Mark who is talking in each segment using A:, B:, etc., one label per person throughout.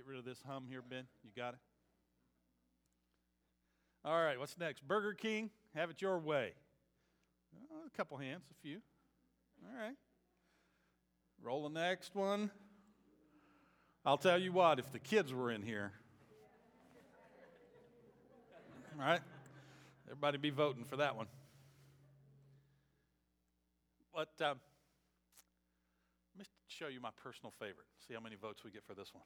A: get rid of this hum here, Ben? You got it? All right, what's next? Burger King, have it your way. Oh, a couple hands, a few. All right. Roll the next one. I'll tell you what, if the kids were in here, all right, everybody be voting for that one. But um, let me show you my personal favorite. See how many votes we get for this one.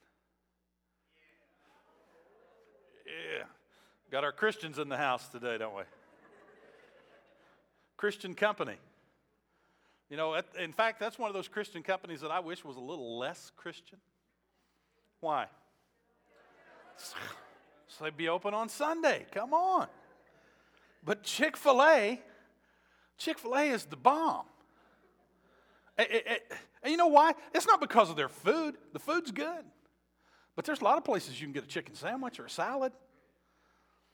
A: Yeah. Got our Christians in the house today, don't we? Christian company. You know, in fact, that's one of those Christian companies that I wish was a little less Christian. Why? So they'd be open on Sunday. Come on. But Chick fil A, Chick fil A is the bomb. Eh, eh, eh, and you know why? It's not because of their food. The food's good. But there's a lot of places you can get a chicken sandwich or a salad.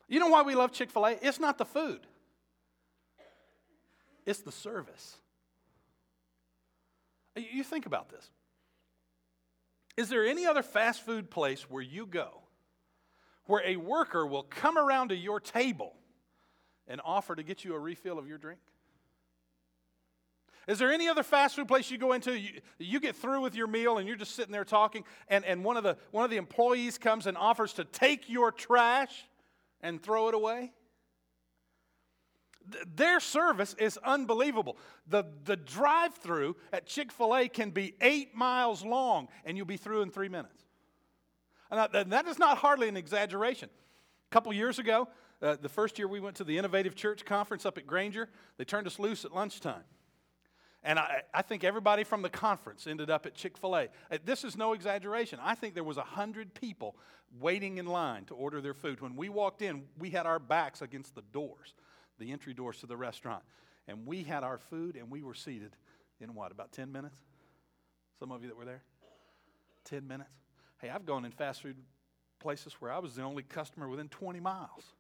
A: You know why we love Chick fil A? It's not the food, it's the service. You think about this. Is there any other fast food place where you go where a worker will come around to your table and offer to get you a refill of your drink? Is there any other fast food place you go into, you, you, get through with your meal and you're just sitting there talking, and, and one, of the, one of the employees comes and offers to take your trash and throw it away? Their service is unbelievable. The, the drive through at Chick fil A can be eight miles long, and you'll be through in three minutes. And that is not hardly an exaggeration. A couple years ago, uh, the first year we went to the Innovative Church Conference up at Granger, they turned us loose at lunchtime. And I, I think everybody from the conference ended up at Chick fil A. Uh, this is no exaggeration. I think there was 100 people waiting in line to order their food. When we walked in, we had our backs against the doors, the entry doors to the restaurant. And we had our food and we were seated in what, about 10 minutes? Some of you that were there? 10 minutes? Hey, I've gone in fast food places where I was the only customer within 20 miles.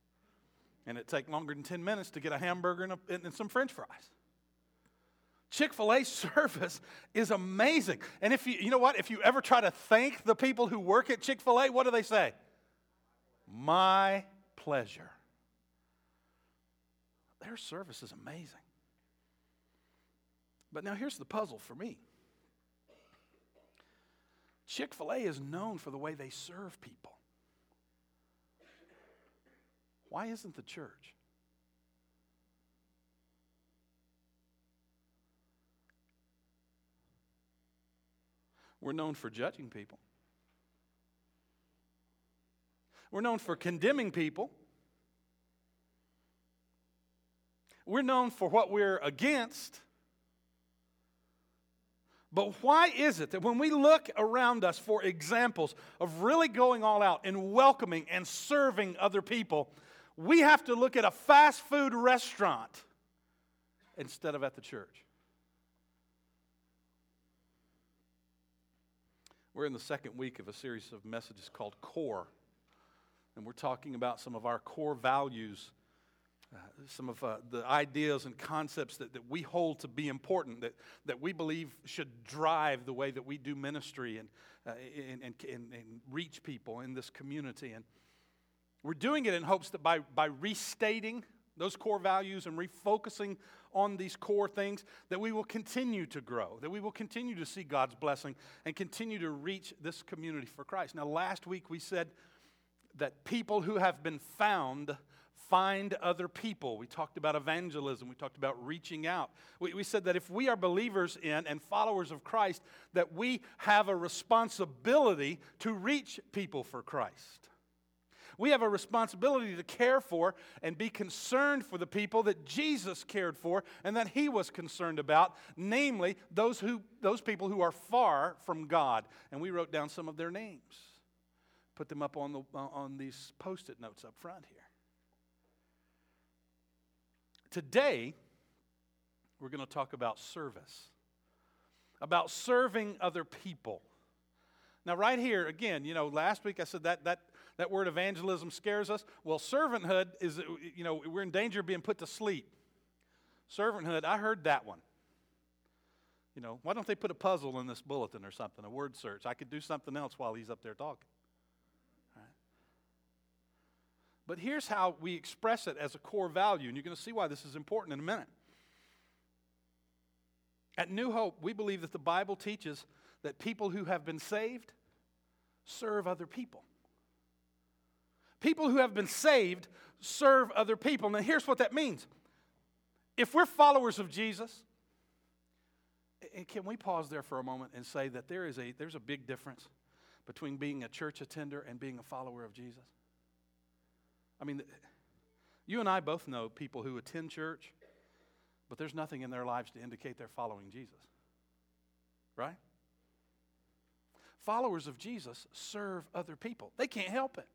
A: And it take longer than 10 minutes to get a hamburger and, a, and some french fries. Chick fil A service is amazing. And if you, you know what, if you ever try to thank the people who work at Chick fil A, what do they say? My pleasure. Their service is amazing. But now here's the puzzle for me Chick fil A is known for the way they serve people. Why isn't the church? We're known for judging people. We're known for condemning people. We're known for what we're against. But why is it that when we look around us for examples of really going all out and welcoming and serving other people, we have to look at a fast food restaurant instead of at the church? We're in the second week of a series of messages called Core, and we're talking about some of our core values uh, some of uh, the ideas and concepts that, that we hold to be important, that, that we believe should drive the way that we do ministry and, uh, and, and, and, and reach people in this community. And we're doing it in hopes that by, by restating those core values and refocusing on these core things, that we will continue to grow, that we will continue to see God's blessing and continue to reach this community for Christ. Now, last week we said that people who have been found find other people. We talked about evangelism. We talked about reaching out. We, we, said that if we are believers in and followers of Christ, that we have a responsibility to reach people for Christ. We have a responsibility to care for and be concerned for the people that Jesus cared for and that he was concerned about, namely those, who, those people who are far from God. And we wrote down some of their names, put them up on, the, on these post it notes up front here. Today, we're going to talk about service, about serving other people. Now, right here, again, you know, last week I said that, that, that word evangelism scares us. Well, servanthood is, you know, we're in danger of being put to sleep. Servanthood, I heard that one. You know, why don't they put a puzzle in this bulletin or something, a word search? I could do something else while he's up there talking. But here's how we express it as a core value, and you're going to see why this is important in a minute. At New Hope, we believe that the Bible teaches that people who have been saved serve other people. People who have been saved serve other people. Now, here's what that means. If we're followers of Jesus, and can we pause there for a moment and say that there is a, there's a big difference between being a church attender and being a follower of Jesus? I mean, you and I both know people who attend church, but there's nothing in their lives to indicate they're following Jesus. Right? Followers of Jesus serve other people, they can't help it.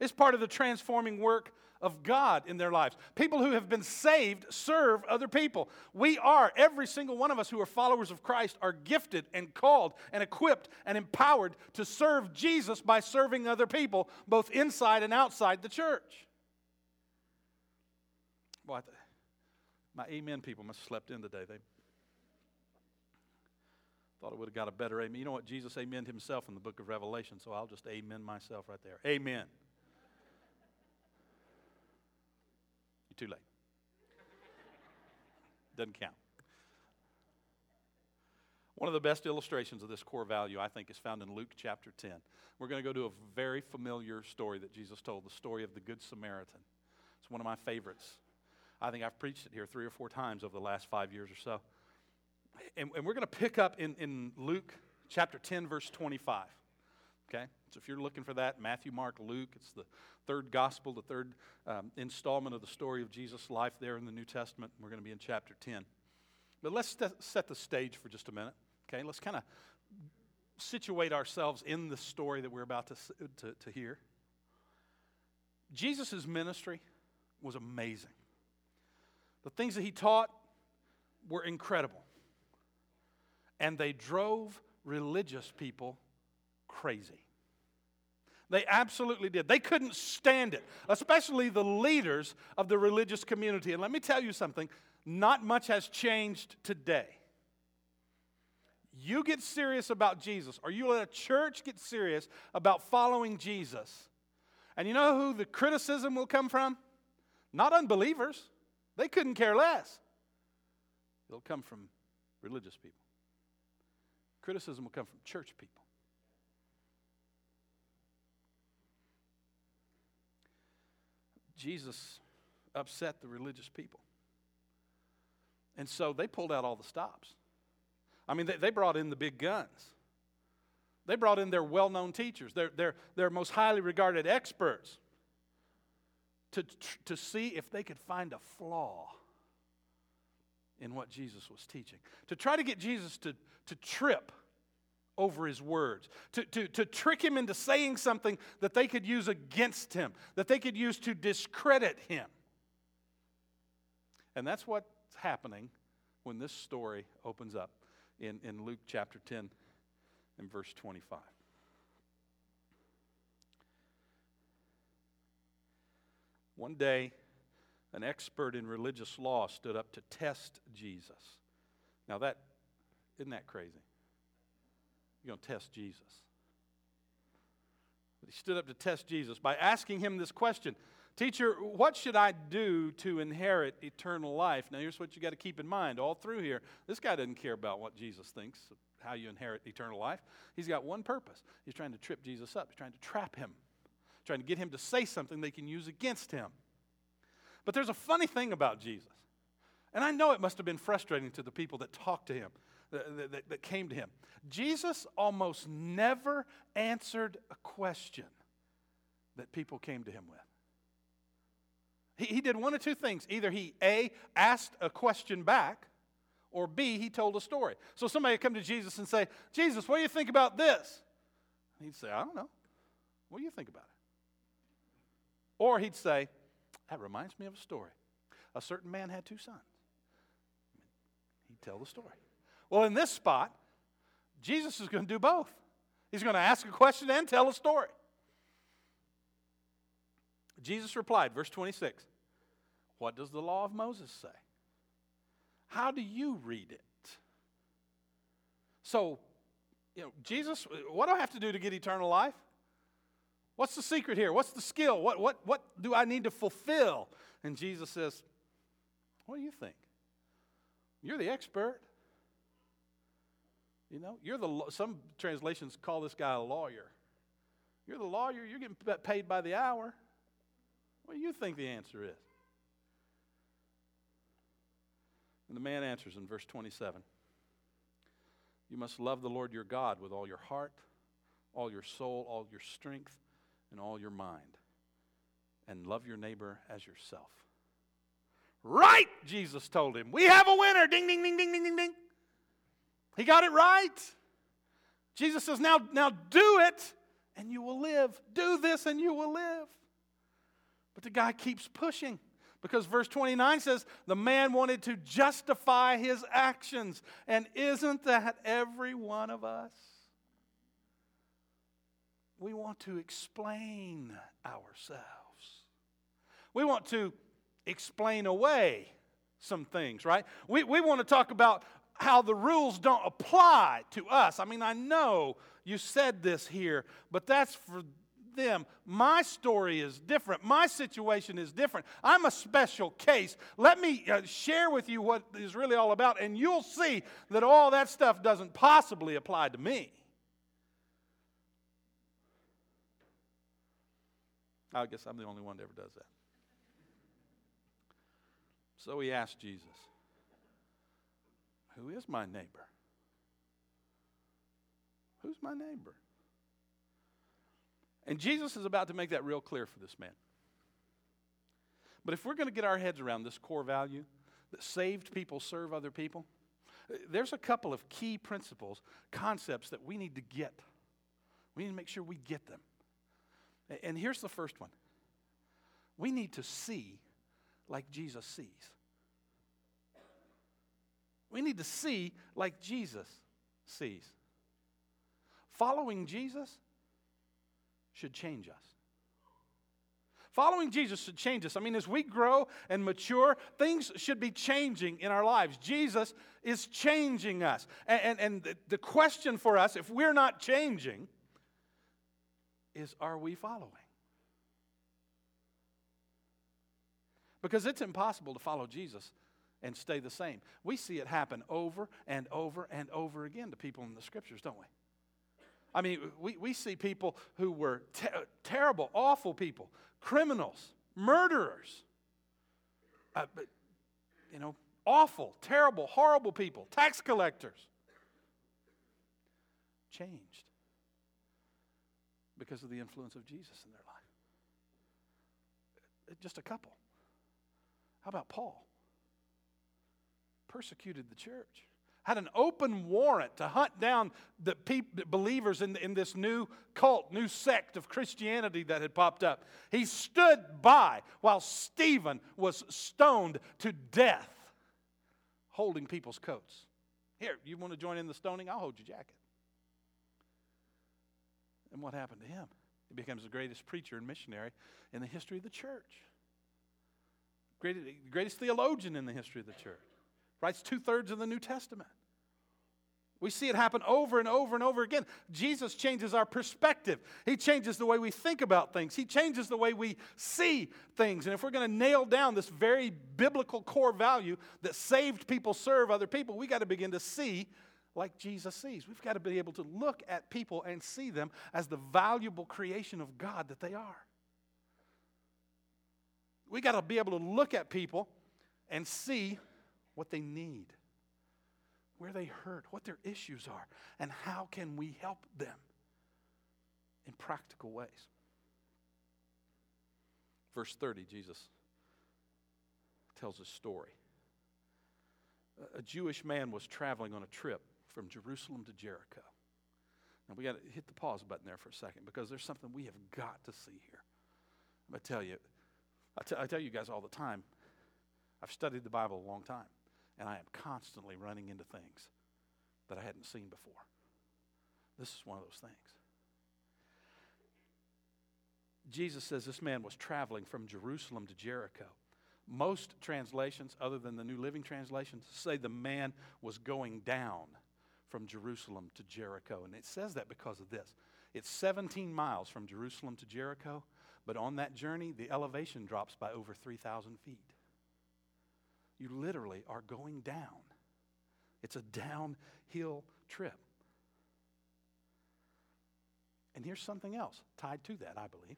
A: It's part of the transforming work of God in their lives. People who have been saved serve other people. We are, every single one of us who are followers of Christ, are gifted and called and equipped and empowered to serve Jesus by serving other people, both inside and outside the church. Boy, my amen people must have slept in today. They thought I would have got a better amen. You know what? Jesus amened himself in the book of Revelation, so I'll just amen myself right there. Amen. You're too late. Doesn't count. One of the best illustrations of this core value, I think, is found in Luke chapter 10. We're going to go to a very familiar story that Jesus told, the story of the Good Samaritan. It's one of my favorites. I think I've preached it here three or four times over the last five years or so. And, and we're going to pick up in, in Luke chapter 10, verse 25. Okay? So if you're looking for that, Matthew, Mark, Luke, it's the third gospel, the third um, installment of the story of Jesus' life there in the New Testament. We're going to be in chapter 10. But let's st- set the stage for just a minute. Okay? Let's kind of situate ourselves in the story that we're about to, to, to hear. Jesus' ministry was amazing. The things that he taught were incredible. And they drove religious people crazy. They absolutely did. They couldn't stand it, especially the leaders of the religious community. And let me tell you something not much has changed today. You get serious about Jesus, or you let a church get serious about following Jesus. And you know who the criticism will come from? Not unbelievers. They couldn't care less. It'll come from religious people. Criticism will come from church people. Jesus upset the religious people. And so they pulled out all the stops. I mean, they, they brought in the big guns. They brought in their well known teachers, their, their, their most highly regarded experts, to, to see if they could find a flaw in what Jesus was teaching, to try to get Jesus to, to trip over his words, to, to, to trick him into saying something that they could use against him, that they could use to discredit him. And that's what's happening when this story opens up in, in Luke chapter 10 and verse 25. One day, an expert in religious law stood up to test Jesus. Now, that isn't that crazy? You're going to test Jesus. He stood up to test Jesus by asking him this question Teacher, what should I do to inherit eternal life? Now, here's what you got to keep in mind all through here. This guy doesn't care about what Jesus thinks, how you inherit eternal life. He's got one purpose. He's trying to trip Jesus up, he's trying to trap him, he's trying to get him to say something they can use against him. But there's a funny thing about Jesus. And I know it must have been frustrating to the people that talked to him that, that, that came to him. Jesus almost never answered a question that people came to him with. He, he did one of two things. Either he, A, asked a question back, or B, he told a story. So somebody would come to Jesus and say, Jesus, what do you think about this? He'd say, I don't know. What do you think about it? Or he'd say, That reminds me of a story. A certain man had two sons. He'd tell the story. Well, in this spot, Jesus is going to do both. He's going to ask a question and tell a story. Jesus replied, verse 26, What does the law of Moses say? How do you read it? So, you know, Jesus, what do I have to do to get eternal life? What's the secret here? What's the skill? What, what, what do I need to fulfill? And Jesus says, What do you think? You're the expert. You know, you're the some translations call this guy a lawyer. You're the lawyer, you're getting paid by the hour. What do you think the answer is? And the man answers in verse 27 You must love the Lord your God with all your heart, all your soul, all your strength, and all your mind, and love your neighbor as yourself. Right, Jesus told him. We have a winner. Ding, ding, ding, ding, ding, ding, ding. He got it right. Jesus says, now, now do it and you will live. Do this and you will live. But the guy keeps pushing because verse 29 says the man wanted to justify his actions. And isn't that every one of us? We want to explain ourselves. We want to explain away some things, right? We, we want to talk about how the rules don't apply to us. I mean, I know you said this here, but that's for them. My story is different. My situation is different. I'm a special case. Let me uh, share with you what is really all about, and you'll see that all that stuff doesn't possibly apply to me. I guess I'm the only one that ever does that. So he asked Jesus, Who is my neighbor? Who's my neighbor? And Jesus is about to make that real clear for this man. But if we're going to get our heads around this core value that saved people serve other people, there's a couple of key principles, concepts that we need to get. We need to make sure we get them. And here's the first one we need to see like Jesus sees. We need to see like Jesus sees. Following Jesus should change us. Following Jesus should change us. I mean, as we grow and mature, things should be changing in our lives. Jesus is changing us. And, and, and the question for us, if we're not changing, is are we following? Because it's impossible to follow Jesus and stay the same. We see it happen over and over and over again to people in the scriptures, don't we? I mean, we, we see people who were te- terrible, awful people, criminals, murderers, uh, but, you know, awful, terrible, horrible people, tax collectors, changed because of the influence of Jesus in their life. Just a couple. How about Paul? Persecuted the church had an open warrant to hunt down the believers in, in this new cult, new sect of Christianity that had popped up. He stood by while Stephen was stoned to death, holding people's coats. Here, you want to join in the stoning? I'll hold your jacket. And what happened to him? He becomes the greatest preacher and missionary in the history of the church. Greatest, greatest theologian in the history of the church writes two thirds of the New Testament. We see it happen over and over and over again. Jesus changes our perspective. He changes the way we think about things. He changes the way we see things. And if we're going to nail down this very biblical core value that saved people serve other people, we got to begin to see like Jesus sees. We've got to be able to look at people and see them as the valuable creation of God that they are. We got to be able to look at people and see what they need, where they hurt, what their issues are, and how can we help them in practical ways. Verse 30, Jesus tells a story. A Jewish man was traveling on a trip from Jerusalem to Jericho. Now, we got to hit the pause button there for a second because there's something we have got to see here. I'm going to tell you, I, t- I tell you guys all the time, I've studied the Bible a long time and I am constantly running into things that I hadn't seen before. This is one of those things. Jesus says this man was traveling from Jerusalem to Jericho. Most translations, other than the New Living Translation, say the man was going down from Jerusalem to Jericho. And it says that because of this. It's 17 miles from Jerusalem to Jericho, but on that journey, the elevation drops by over 3,000 feet. You literally are going down. It's a downhill trip. And here's something else tied to that, I believe.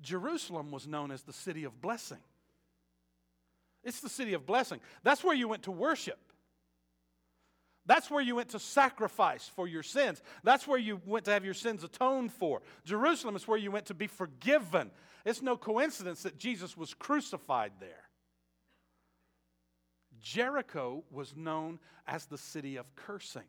A: Jerusalem was known as the city of blessing. It's the city of blessing. That's where you went to worship. That's where you went to sacrifice for your sins. That's where you went to have your sins atoned for. Jerusalem is where you went to be forgiven. It's no coincidence that Jesus was crucified there. Jericho was known as the city of cursing.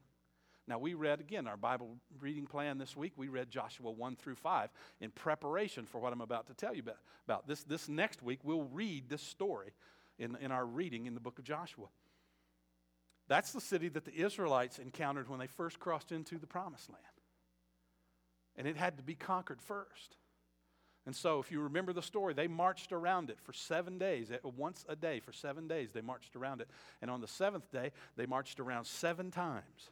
A: Now, we read again our Bible reading plan this week. We read Joshua 1 through 5 in preparation for what I'm about to tell you about. This, this next week, we'll read this story in, in our reading in the book of Joshua. That's the city that the Israelites encountered when they first crossed into the promised land. And it had to be conquered first. And so, if you remember the story, they marched around it for seven days. Once a day, for seven days, they marched around it. And on the seventh day, they marched around seven times.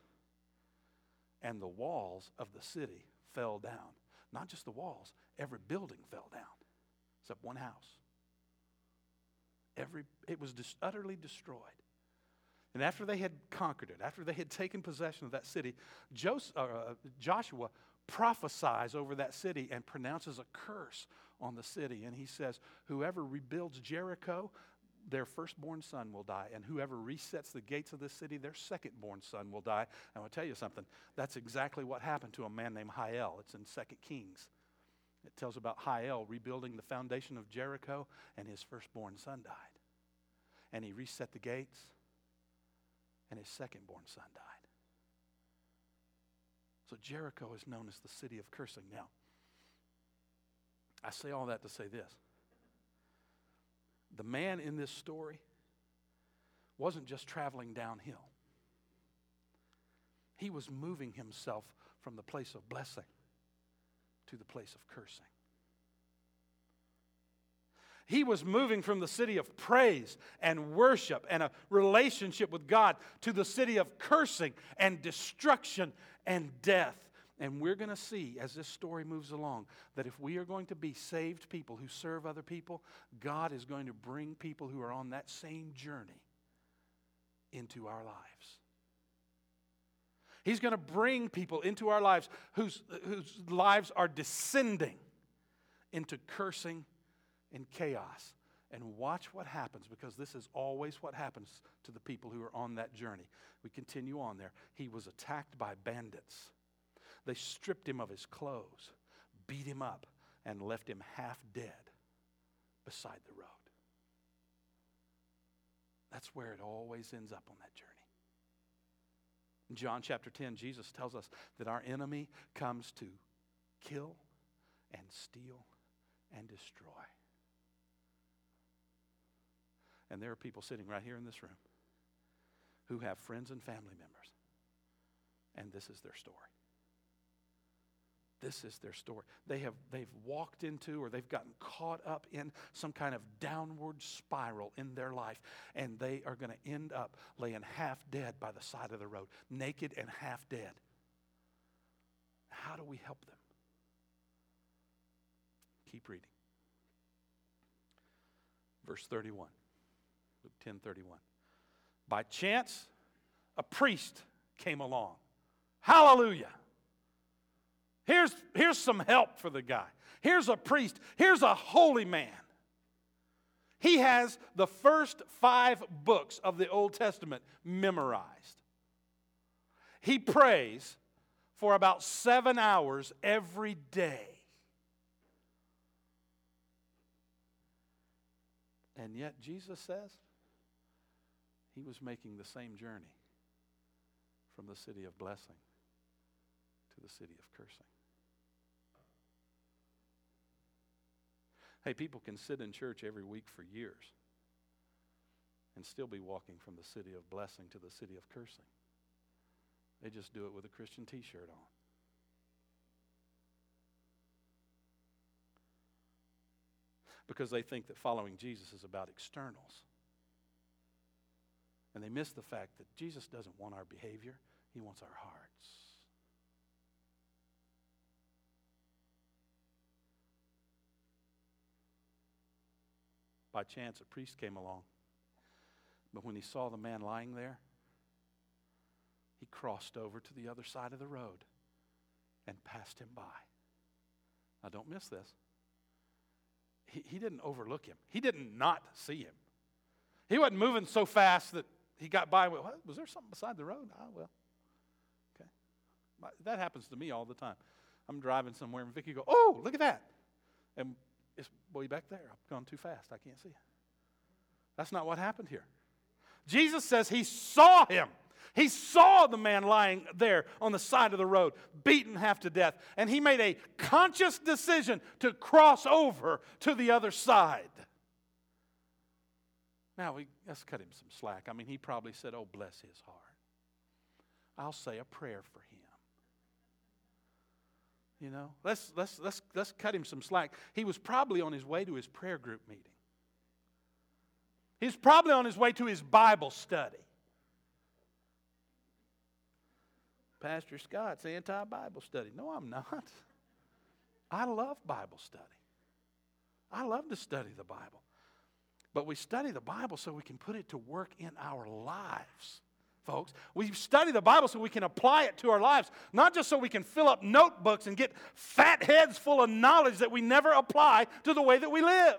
A: And the walls of the city fell down. Not just the walls, every building fell down, except one house. Every, it was just utterly destroyed. And after they had conquered it, after they had taken possession of that city, Joseph, uh, Joshua prophesies over that city and pronounces a curse on the city. And he says, Whoever rebuilds Jericho, their firstborn son will die. And whoever resets the gates of this city, their secondborn son will die. And I will tell you something. That's exactly what happened to a man named Hiel. It's in 2 Kings. It tells about Hiel rebuilding the foundation of Jericho, and his firstborn son died. And he reset the gates, and his secondborn son died. So Jericho is known as the city of cursing. Now, I say all that to say this. The man in this story wasn't just traveling downhill, he was moving himself from the place of blessing to the place of cursing. He was moving from the city of praise and worship and a relationship with God to the city of cursing and destruction and death. And we're going to see as this story moves along that if we are going to be saved people who serve other people, God is going to bring people who are on that same journey into our lives. He's going to bring people into our lives whose, whose lives are descending into cursing and chaos. And watch what happens because this is always what happens to the people who are on that journey. We continue on there. He was attacked by bandits. They stripped him of his clothes, beat him up, and left him half dead beside the road. That's where it always ends up on that journey. In John chapter 10, Jesus tells us that our enemy comes to kill and steal and destroy. And there are people sitting right here in this room who have friends and family members, and this is their story. This is their story. They have they've walked into or they've gotten caught up in some kind of downward spiral in their life, and they are going to end up laying half dead by the side of the road, naked and half dead. How do we help them? Keep reading. Verse 31. Luke 10 31. By chance, a priest came along. Hallelujah. Here's, here's some help for the guy. Here's a priest. Here's a holy man. He has the first five books of the Old Testament memorized. He prays for about seven hours every day. And yet, Jesus says he was making the same journey from the city of blessing to the city of cursing. Hey, people can sit in church every week for years and still be walking from the city of blessing to the city of cursing. They just do it with a Christian t shirt on. Because they think that following Jesus is about externals. And they miss the fact that Jesus doesn't want our behavior, He wants our hearts. By chance, a priest came along. But when he saw the man lying there, he crossed over to the other side of the road and passed him by. Now, don't miss this. He, he didn't overlook him, he didn't not see him. He wasn't moving so fast that he got by. With? Was there something beside the road? Ah, well. Okay. That happens to me all the time. I'm driving somewhere and Vicky go, "Oh, look at that," and it's way back there. I've gone too fast. I can't see. That's not what happened here. Jesus says he saw him. He saw the man lying there on the side of the road, beaten half to death, and he made a conscious decision to cross over to the other side. Now, we, let's cut him some slack. I mean, he probably said, Oh, bless his heart. I'll say a prayer for him. You know, let's, let's, let's, let's cut him some slack. He was probably on his way to his prayer group meeting. He's probably on his way to his Bible study. Pastor Scott's anti Bible study. No, I'm not. I love Bible study. I love to study the Bible. But we study the Bible so we can put it to work in our lives folks. We study the Bible so we can apply it to our lives, not just so we can fill up notebooks and get fat heads full of knowledge that we never apply to the way that we live.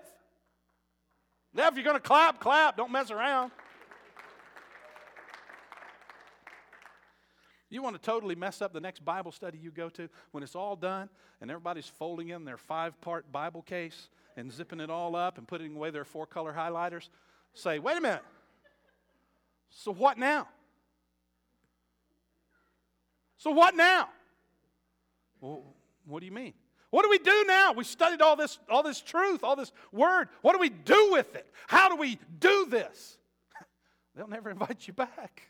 A: Now, if you're going to clap, clap. Don't mess around. You want to totally mess up the next Bible study you go to when it's all done and everybody's folding in their five part Bible case and zipping it all up and putting away their four color highlighters? Say, wait a minute. So what now? So what now? Well, what do you mean? What do we do now? We studied all this, all this truth, all this word. What do we do with it? How do we do this? They'll never invite you back.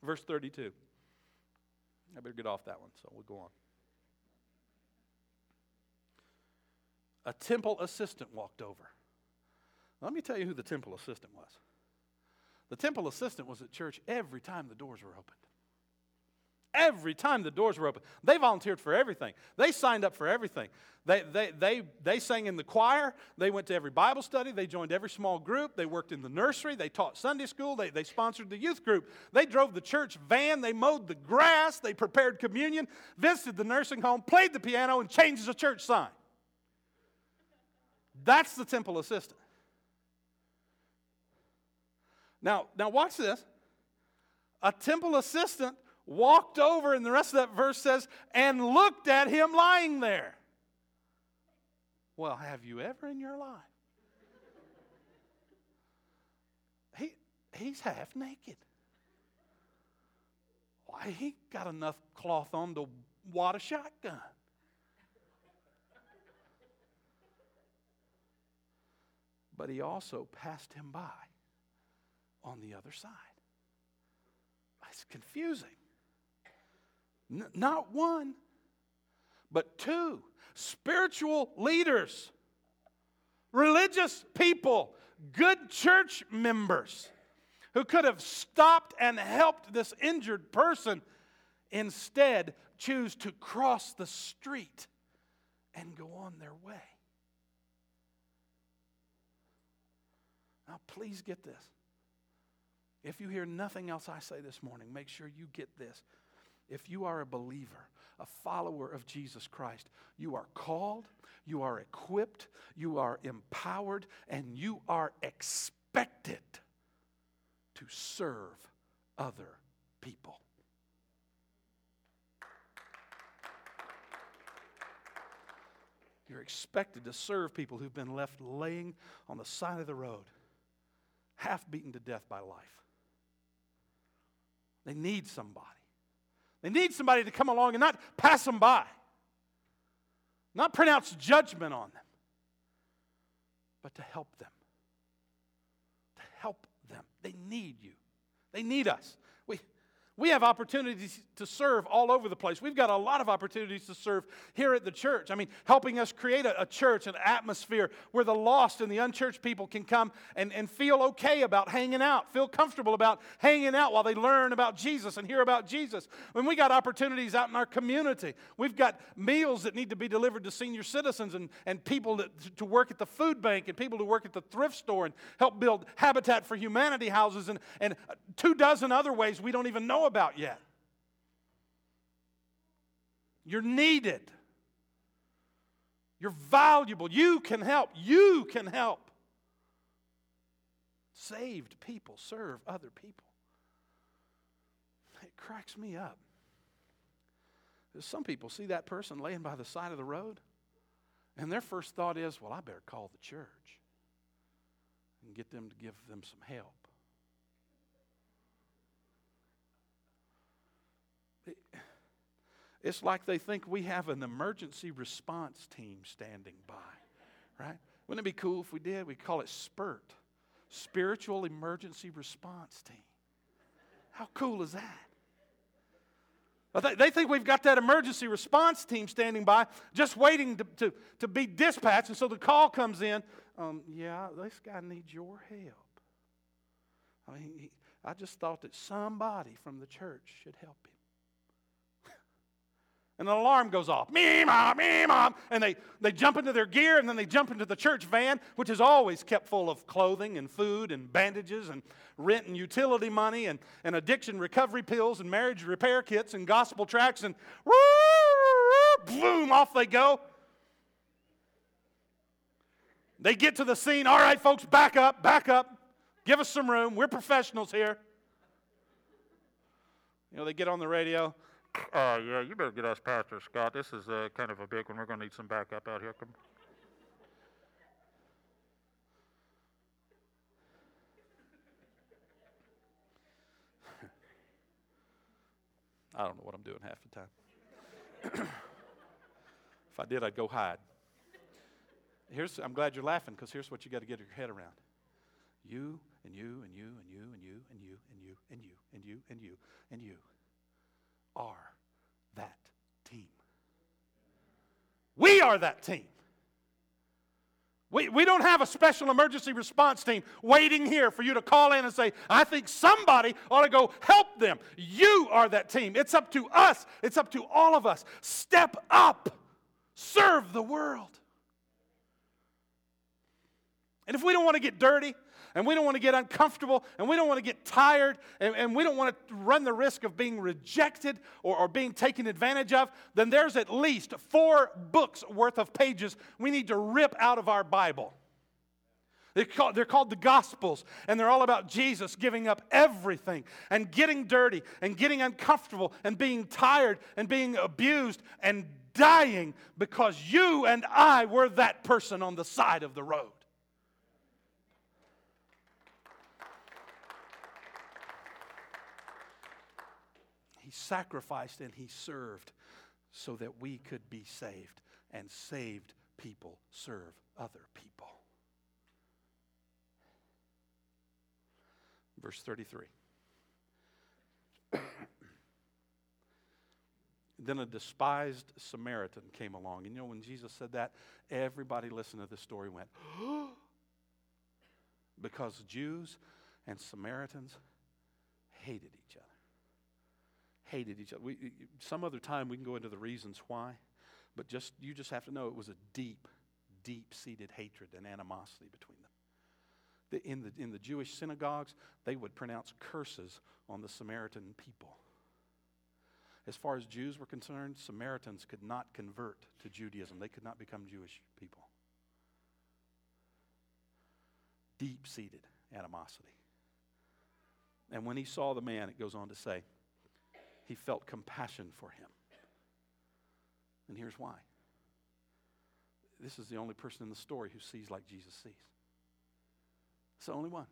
A: Verse 32. I better get off that one, so we'll go on. A temple assistant walked over. Let me tell you who the temple assistant was. The temple assistant was at church every time the doors were opened. Every time the doors were open. They volunteered for everything. They signed up for everything. They, they, they, they sang in the choir. They went to every Bible study. They joined every small group. They worked in the nursery. They taught Sunday school. They, they sponsored the youth group. They drove the church van. They mowed the grass. They prepared communion, visited the nursing home, played the piano, and changed the church sign. That's the temple assistant. Now, now watch this. A temple assistant walked over, and the rest of that verse says, and looked at him lying there. Well, have you ever in your life? He, he's half naked. Why, he got enough cloth on to wad a shotgun. But he also passed him by on the other side. It's confusing. N- not one, but two spiritual leaders, religious people, good church members who could have stopped and helped this injured person instead choose to cross the street and go on their way. Now, please get this. If you hear nothing else I say this morning, make sure you get this. If you are a believer, a follower of Jesus Christ, you are called, you are equipped, you are empowered, and you are expected to serve other people. You're expected to serve people who've been left laying on the side of the road, half beaten to death by life. They need somebody. They need somebody to come along and not pass them by, not pronounce judgment on them, but to help them. To help them. They need you. They need us. We, have opportunities to serve all over the place. We've got a lot of opportunities to serve here at the church. I mean, helping us create a, a, church, an atmosphere where the lost and the unchurched people can come and, and feel okay about hanging out, feel comfortable about hanging out while they learn about Jesus and hear about Jesus. When we got opportunities out in our community, we've got meals that need to be delivered to senior citizens and, and people that, to work at the food bank and people to work at the thrift store and help build Habitat for Humanity houses and, and two dozen other ways we don't even know about yet. You're needed. You're valuable. You can help. You can help. Saved people serve other people. It cracks me up. Some people see that person laying by the side of the road, and their first thought is, well, I better call the church and get them to give them some help. It's like they think we have an emergency response team standing by, right? Wouldn't it be cool if we did? We'd call it SPURT, Spiritual Emergency Response Team. How cool is that? They think we've got that emergency response team standing by, just waiting to, to, to be dispatched. And so the call comes in um, Yeah, this guy needs your help. I mean, he, I just thought that somebody from the church should help him and an alarm goes off. Me, mom, me, mom. And they, they jump into their gear and then they jump into the church van, which is always kept full of clothing and food and bandages and rent and utility money and, and addiction recovery pills and marriage repair kits and gospel tracts and boom, off they go. They get to the scene. All right, folks, back up, back up. Give us some room. We're professionals here. You know, they get on the radio.
B: Uh, yeah, you better get us Pastor Scott. This is uh, kind of a big one. We're going to need some backup out here. Come.
A: I don't know what I'm doing half the time. if I did, I'd go hide. Here's, I'm glad you're laughing because here's what you got to get your head around. You and you and you and you and you and you and you and you and you and you and you are that team. We are that team. We, we don't have a special emergency response team waiting here for you to call in and say, I think somebody ought to go help them. You are that team. It's up to us, it's up to all of us. Step up, serve the world. And if we don't want to get dirty, and we don't want to get uncomfortable, and we don't want to get tired, and, and we don't want to run the risk of being rejected or, or being taken advantage of, then there's at least four books worth of pages we need to rip out of our Bible. They're called, they're called, the Gospels, and they're all about Jesus giving up everything and getting dirty and getting uncomfortable and being tired and being abused and dying because you and I were that person on the side of the road. Sacrificed and he served so that we could be saved. And saved people serve other people. Verse 33. then a despised Samaritan came along. And you know, when Jesus said that, everybody listened to this story went, because Jews and Samaritans hated each other hated each other. We, some other time we can go into the reasons why, but just you just have to know it was a deep, deep-seated hatred and animosity between them. The, in, the, in the Jewish synagogues, they would pronounce curses on the Samaritan people. As far as Jews were concerned, Samaritans could not convert to Judaism. They could not become Jewish people. Deep seated animosity. And when he saw the man, it goes on to say, he felt compassion for him. And here's why this is the only person in the story who sees like Jesus sees. It's the only one.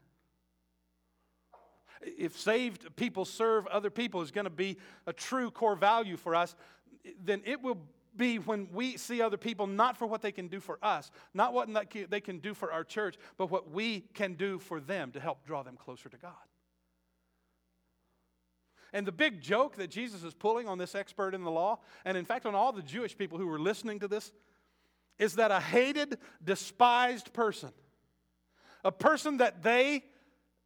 A: If saved people serve other people is going to be a true core value for us, then it will be when we see other people not for what they can do for us, not what they can do for our church, but what we can do for them to help draw them closer to God. And the big joke that Jesus is pulling on this expert in the law, and in fact on all the Jewish people who were listening to this, is that a hated, despised person, a person that they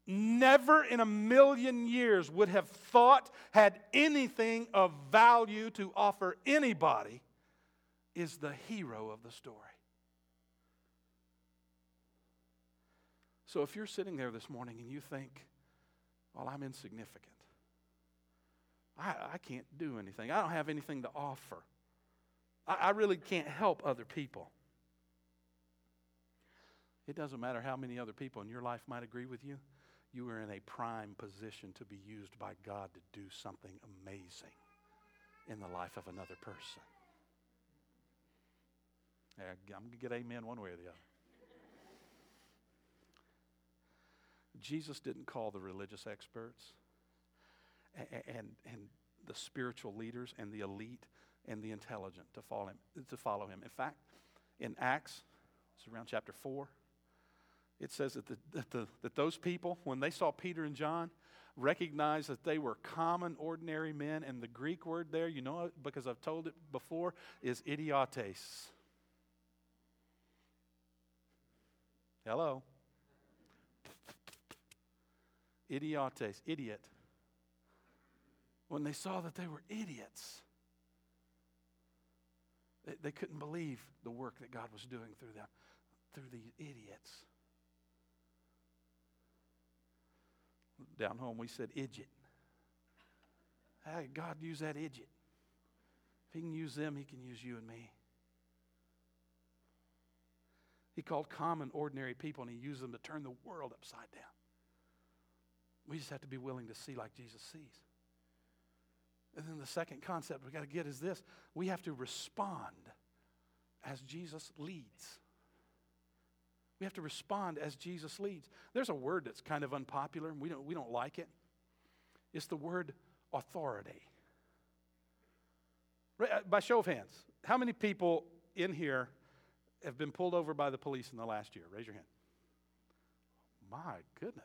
A: never in a million years would have thought had anything of value to offer anybody, is the hero of the story. So if you're sitting there this morning and you think, well, I'm insignificant, I, I can't do anything, I don't have anything to offer, I, I really can't help other people. It doesn't matter how many other people in your life might agree with you, you are in a prime position to be used by God to do something amazing in the life of another person. I'm going to get amen one way or the other. Jesus didn't call the religious experts and, and, the spiritual leaders and the elite and the intelligent to follow him. To follow him. In fact, in Acts, it's around chapter 4, it says that, the, that, the, that those people, when they saw Peter and John, recognized that they were common, ordinary men. And the Greek word there, you know, because I've told it before, is idiotes. Hello? Idiotes, idiot. When they saw that they were idiots, they, they couldn't believe the work that God was doing through them, through these idiots. Down home, we said idiot. Hey, God use that idiot. If He can use them, He can use you and me. He called common, ordinary people and He used them to turn the world upside down. We just have to be willing to see like Jesus sees. And then the second concept we got to get is this we have to respond as Jesus leads. We have to respond as Jesus leads. There's a word that's kind of unpopular, and we don't, we don't like it. It's the word authority. Uh, by show of hands, how many people in here have been pulled over by the police in the last year? Raise your hand. My goodness.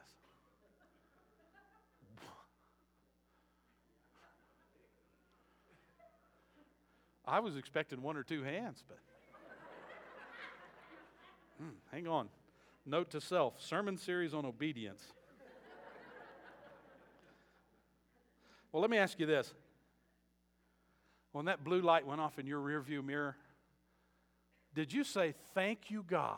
A: I was expecting one or two hands, but. Hmm, hang on. Note to self sermon series on obedience. well, let me ask you this. When that blue light went off in your rearview mirror, did you say, Thank you, God,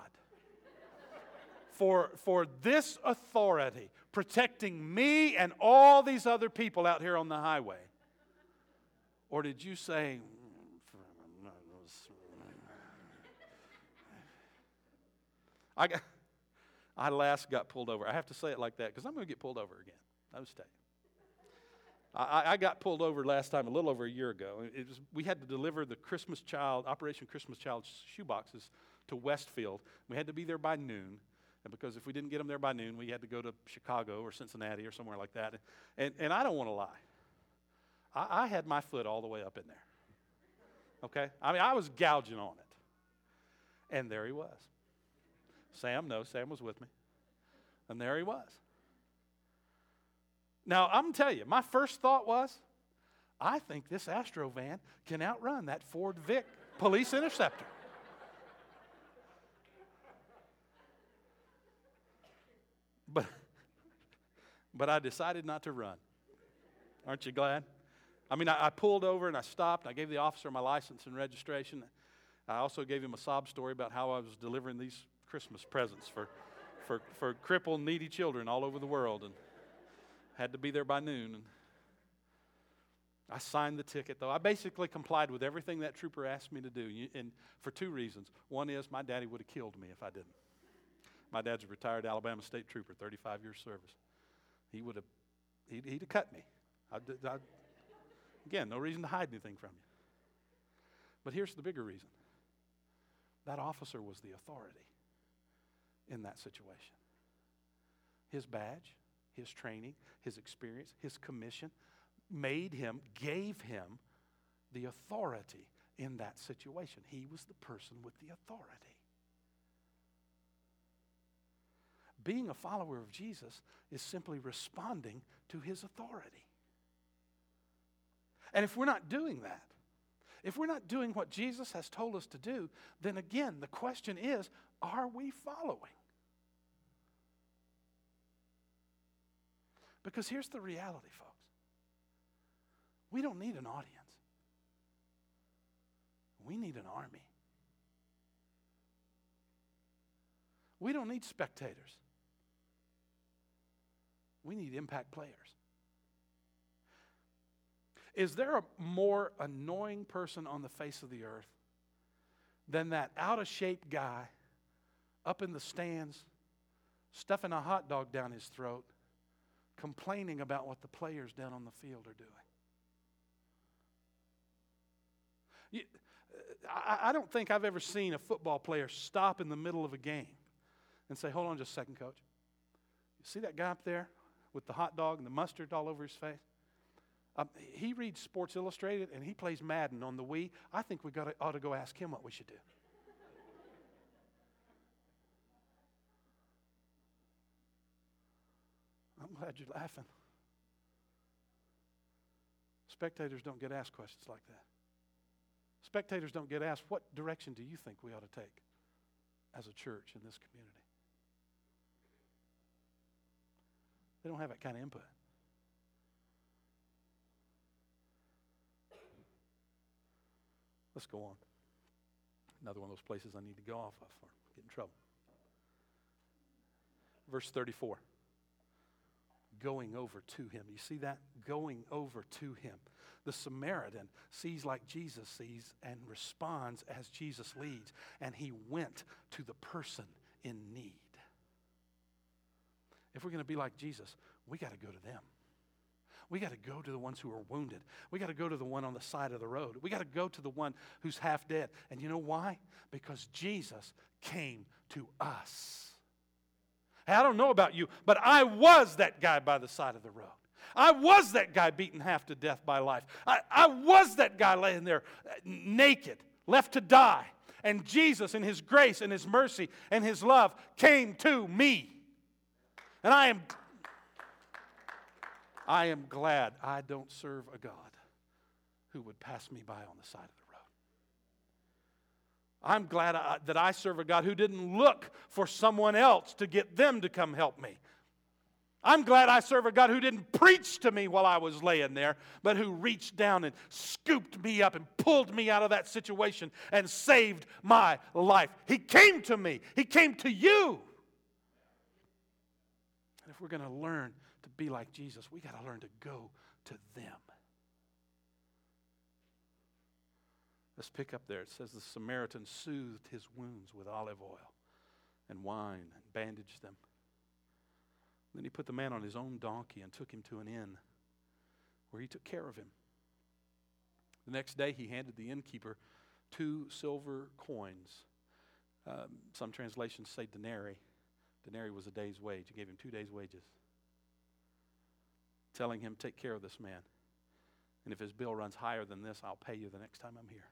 A: for, for this authority protecting me and all these other people out here on the highway? Or did you say, I, got, I last got pulled over. I have to say it like that because I'm going to get pulled over again. I was I, I, got pulled over last time a little over a year ago. It was, we had to deliver the Christmas Child, Operation Christmas Child shoeboxes to Westfield. We had to be there by noon. And because if we didn't get them there by noon, we had to go to Chicago or Cincinnati or somewhere like that. And, and I don't want to lie. I, I had my foot all the way up in there. Okay? I mean, I was gouging on it. And there he was. Sam, no, Sam was with me. And there he was. Now, I'm going to tell you, my first thought was, I think this Astro van can outrun that Ford Vic police interceptor. But, but I decided not to run. Aren't you glad? I mean, I, I pulled over and I stopped. I gave the officer my license and registration. I also gave him a sob story about how I was delivering these Christmas presents for, for, for crippled, needy children all over the world. And had to be there by noon. And I signed the ticket, though. I basically complied with everything that trooper asked me to do, and for two reasons. One is my daddy would have killed me if I didn't. My dad's a retired Alabama State Trooper, 35 years service. He would have, he'd, he'd have cut me. I, I, again, no reason to hide anything from you. But here's the bigger reason that officer was the authority in that situation. His badge, his training, his experience, his commission made him, gave him the authority in that situation. He was the person with the authority. Being a follower of Jesus is simply responding to his authority. And if we're not doing that, if we're not doing what Jesus has told us to do, then again, the question is are we following? Because here's the reality, folks we don't need an audience, we need an army. We don't need spectators. We need impact players. Is there a more annoying person on the face of the earth than that out of shape guy up in the stands, stuffing a hot dog down his throat, complaining about what the players down on the field are doing? You, uh, I, I don't think I've ever seen a football player stop in the middle of a game and say, Hold on just a second, coach. You see that guy up there with the hot dog and the mustard all over his face? Um, he reads Sports Illustrated and he plays Madden on the Wii. I think we gotta, ought to go ask him what we should do. I'm glad you're laughing. Spectators don't get asked questions like that. Spectators don't get asked, what direction do you think we ought to take as a church in this community? They don't have that kind of input. Let's go on. Another one of those places I need to go off of or get in trouble. Verse 34. Going over to him. You see that? Going over to him. The Samaritan sees like Jesus sees and responds as Jesus leads. And he went to the person in need. If we're going to be like Jesus, we got to go to them. We got to go to the ones who are wounded. We got to go to the one on the side of the road. We got to go to the one who's half dead. And you know why? Because Jesus came to us. Hey, I don't know about you, but I was that guy by the side of the road. I was that guy beaten half to death by life. I, I was that guy laying there uh, naked, left to die. And Jesus, in His grace and His mercy and His love, came to me. And I am, I am glad I don't serve a God who would pass me by on the side of the road. I'm glad I, that I serve a God who didn't look for someone else to get them to come help me. I'm glad I serve a God who didn't preach to me while I was laying there, but who reached down and scooped me up and pulled me out of that situation and saved my life. He came to me, He came to you And if we're going to learn be like Jesus, we got to learn to go to them. Let's pick up there. It says the Samaritan soothed his wounds with olive oil and wine and bandaged them. Then he put the man on his own donkey and took him to an inn where he took care of him. The next day he handed the innkeeper two silver coins. Um, some translations say denarii denarii was a day's wage. He gave him two days' wages, telling him, Take care of this man. And if his bill runs higher than this, I'll pay you the next time I'm here.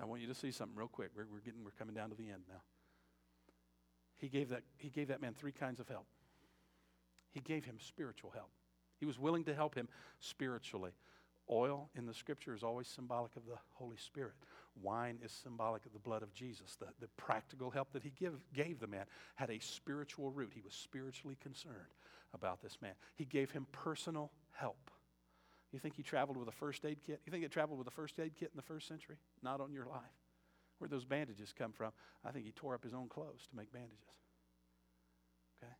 A: I want you to see something real quick. We're, we're, getting, we're coming down to the end now. He gave, that, he gave that man three kinds of help. He gave him spiritual help. He was willing to help him spiritually. Oil in the scripture is always symbolic of the Holy Spirit. Wine is symbolic of the blood of Jesus. The, the practical help that he give, gave the man had a spiritual root. He was spiritually concerned about this man. He gave him personal help. You think he traveled with a first aid kit? You think he traveled with a first aid kit in the first century? Not on your life. Where'd those bandages come from? I think he tore up his own clothes to make bandages. Okay?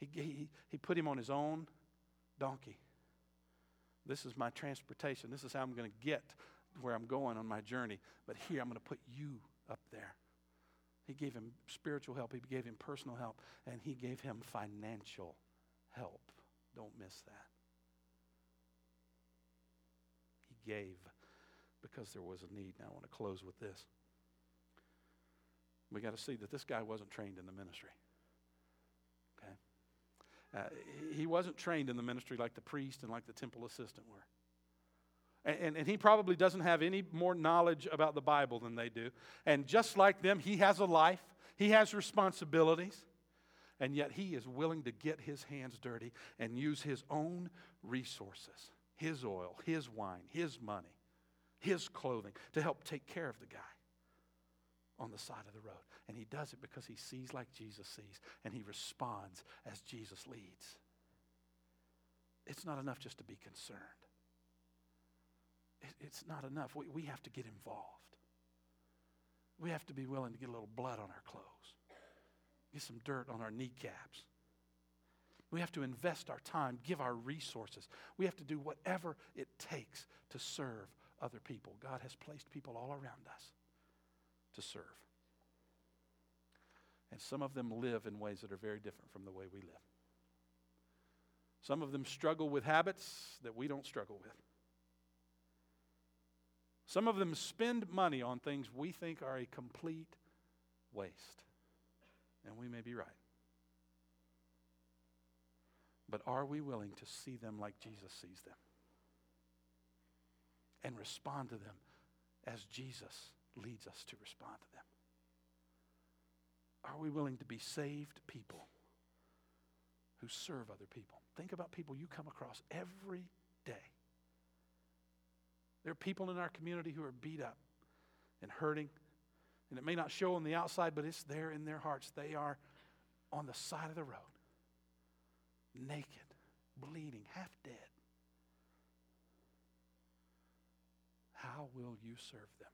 A: He, he, he put him on his own donkey. This is my transportation. This is how I'm going to get where I'm going on my journey. But here, I'm going to put you up there. He gave him spiritual help, he gave him personal help, and he gave him financial help. Don't miss that. He gave because there was a need. Now, I want to close with this. We got to see that this guy wasn't trained in the ministry. Okay? Uh, he wasn't trained in the ministry like the priest and like the temple assistant were. And, and, he probably doesn't have any more knowledge about the Bible than they do. And just like them, he has a life, he has responsibilities, and yet he is willing to get his hands dirty and use his own resources. his oil, his wine, his money, his clothing to help take care of the guy on the side of the road. And he does it because he sees like Jesus sees and he responds as Jesus leads. It's not enough just to be concerned. It, it's not enough. We, we have to get involved. We have to be willing to get a little blood on our clothes, get some dirt on our kneecaps. We have to invest our time, give our resources. We have to do whatever it takes to serve other people. God has placed people all around us to serve. And some of them live in ways that are very different from the way we live. Some of them struggle with habits that we don't struggle with. Some of them spend money on things we think are a complete waste. And we may be right. But are we willing to see them like Jesus sees them? And respond to them as Jesus leads us to respond to them? Are we willing to be saved people who serve other people? Think about people you come across every day. There are people in our community who are beat up and hurting, and it may not show on the outside, but it's there in their hearts. They are on the side of the road, naked, bleeding, half dead. How will you serve them?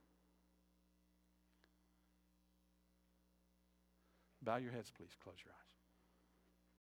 A: Bow your heads, please. Close your eyes.